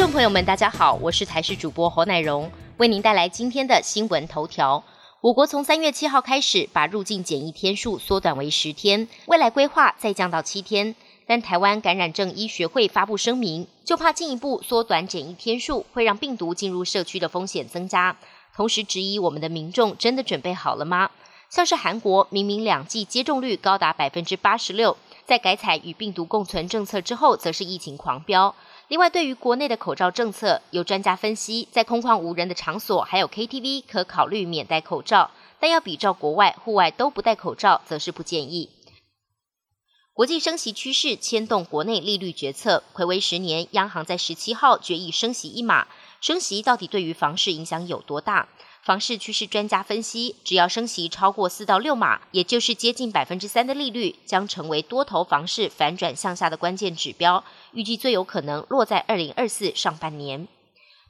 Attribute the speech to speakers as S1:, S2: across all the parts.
S1: 众朋友们，大家好，我是台视主播侯乃荣，为您带来今天的新闻头条。我国从三月七号开始，把入境检疫天数缩短为十天，未来规划再降到七天。但台湾感染症医学会发布声明，就怕进一步缩短检疫天数，会让病毒进入社区的风险增加。同时质疑我们的民众真的准备好了吗？像是韩国明明两剂接种率高达百分之八十六，在改采与病毒共存政策之后，则是疫情狂飙。另外，对于国内的口罩政策，有专家分析，在空旷无人的场所，还有 KTV 可考虑免戴口罩，但要比照国外户外都不戴口罩，则是不建议。国际升息趋势牵动国内利率决策，暌违十年，央行在十七号决议升息一码，升息到底对于房市影响有多大？房市趋势专家分析，只要升息超过四到六码，也就是接近百分之三的利率，将成为多头房市反转向下的关键指标。预计最有可能落在二零二四上半年。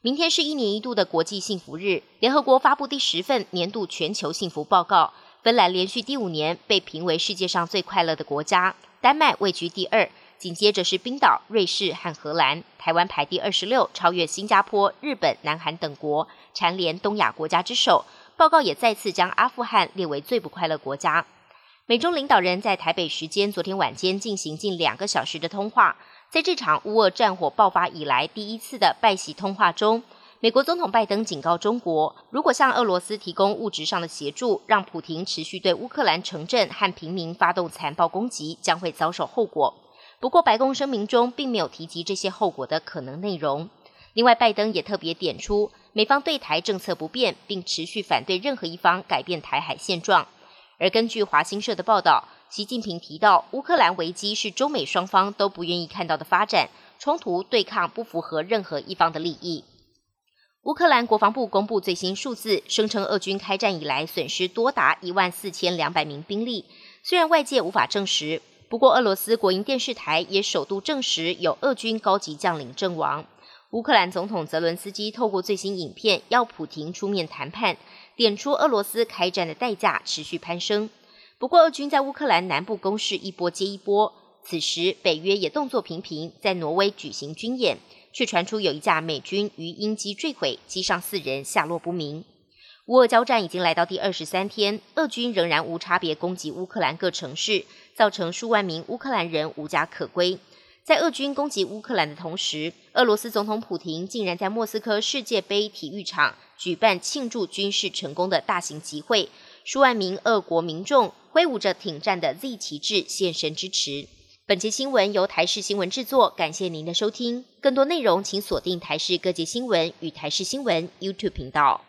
S1: 明天是一年一度的国际幸福日，联合国发布第十份年度全球幸福报告，芬兰连续第五年被评为世界上最快乐的国家，丹麦位居第二。紧接着是冰岛、瑞士和荷兰，台湾排第二十六，超越新加坡、日本、南韩等国，蝉联东亚国家之首。报告也再次将阿富汗列为最不快乐国家。美中领导人在台北时间昨天晚间进行近两个小时的通话，在这场乌俄战火爆发以来第一次的拜喜通话中，美国总统拜登警告中国，如果向俄罗斯提供物质上的协助，让普廷持续对乌克兰城镇和平民发动残暴攻击，将会遭受后果。不过，白宫声明中并没有提及这些后果的可能内容。另外，拜登也特别点出，美方对台政策不变，并持续反对任何一方改变台海现状。而根据华新社的报道，习近平提到，乌克兰危机是中美双方都不愿意看到的发展，冲突对抗不符合任何一方的利益。乌克兰国防部公布最新数字，声称俄军开战以来损失多达一万四千两百名兵力，虽然外界无法证实。不过，俄罗斯国营电视台也首度证实有俄军高级将领阵亡。乌克兰总统泽伦斯基透过最新影片要普廷出面谈判，点出俄罗斯开战的代价持续攀升。不过，俄军在乌克兰南部攻势一波接一波。此时，北约也动作频频，在挪威举行军演，却传出有一架美军鱼鹰机坠毁，机上四人下落不明。乌俄交战已经来到第二十三天，俄军仍然无差别攻击乌克兰各城市，造成数万名乌克兰人无家可归。在俄军攻击乌克兰的同时，俄罗斯总统普廷竟然在莫斯科世界杯体育场举办庆祝军事成功的大型集会，数万名俄国民众挥舞着挺战的 Z 旗帜现身支持。本节新闻由台视新闻制作，感谢您的收听。更多内容请锁定台视各界新闻与台视新闻 YouTube 频道。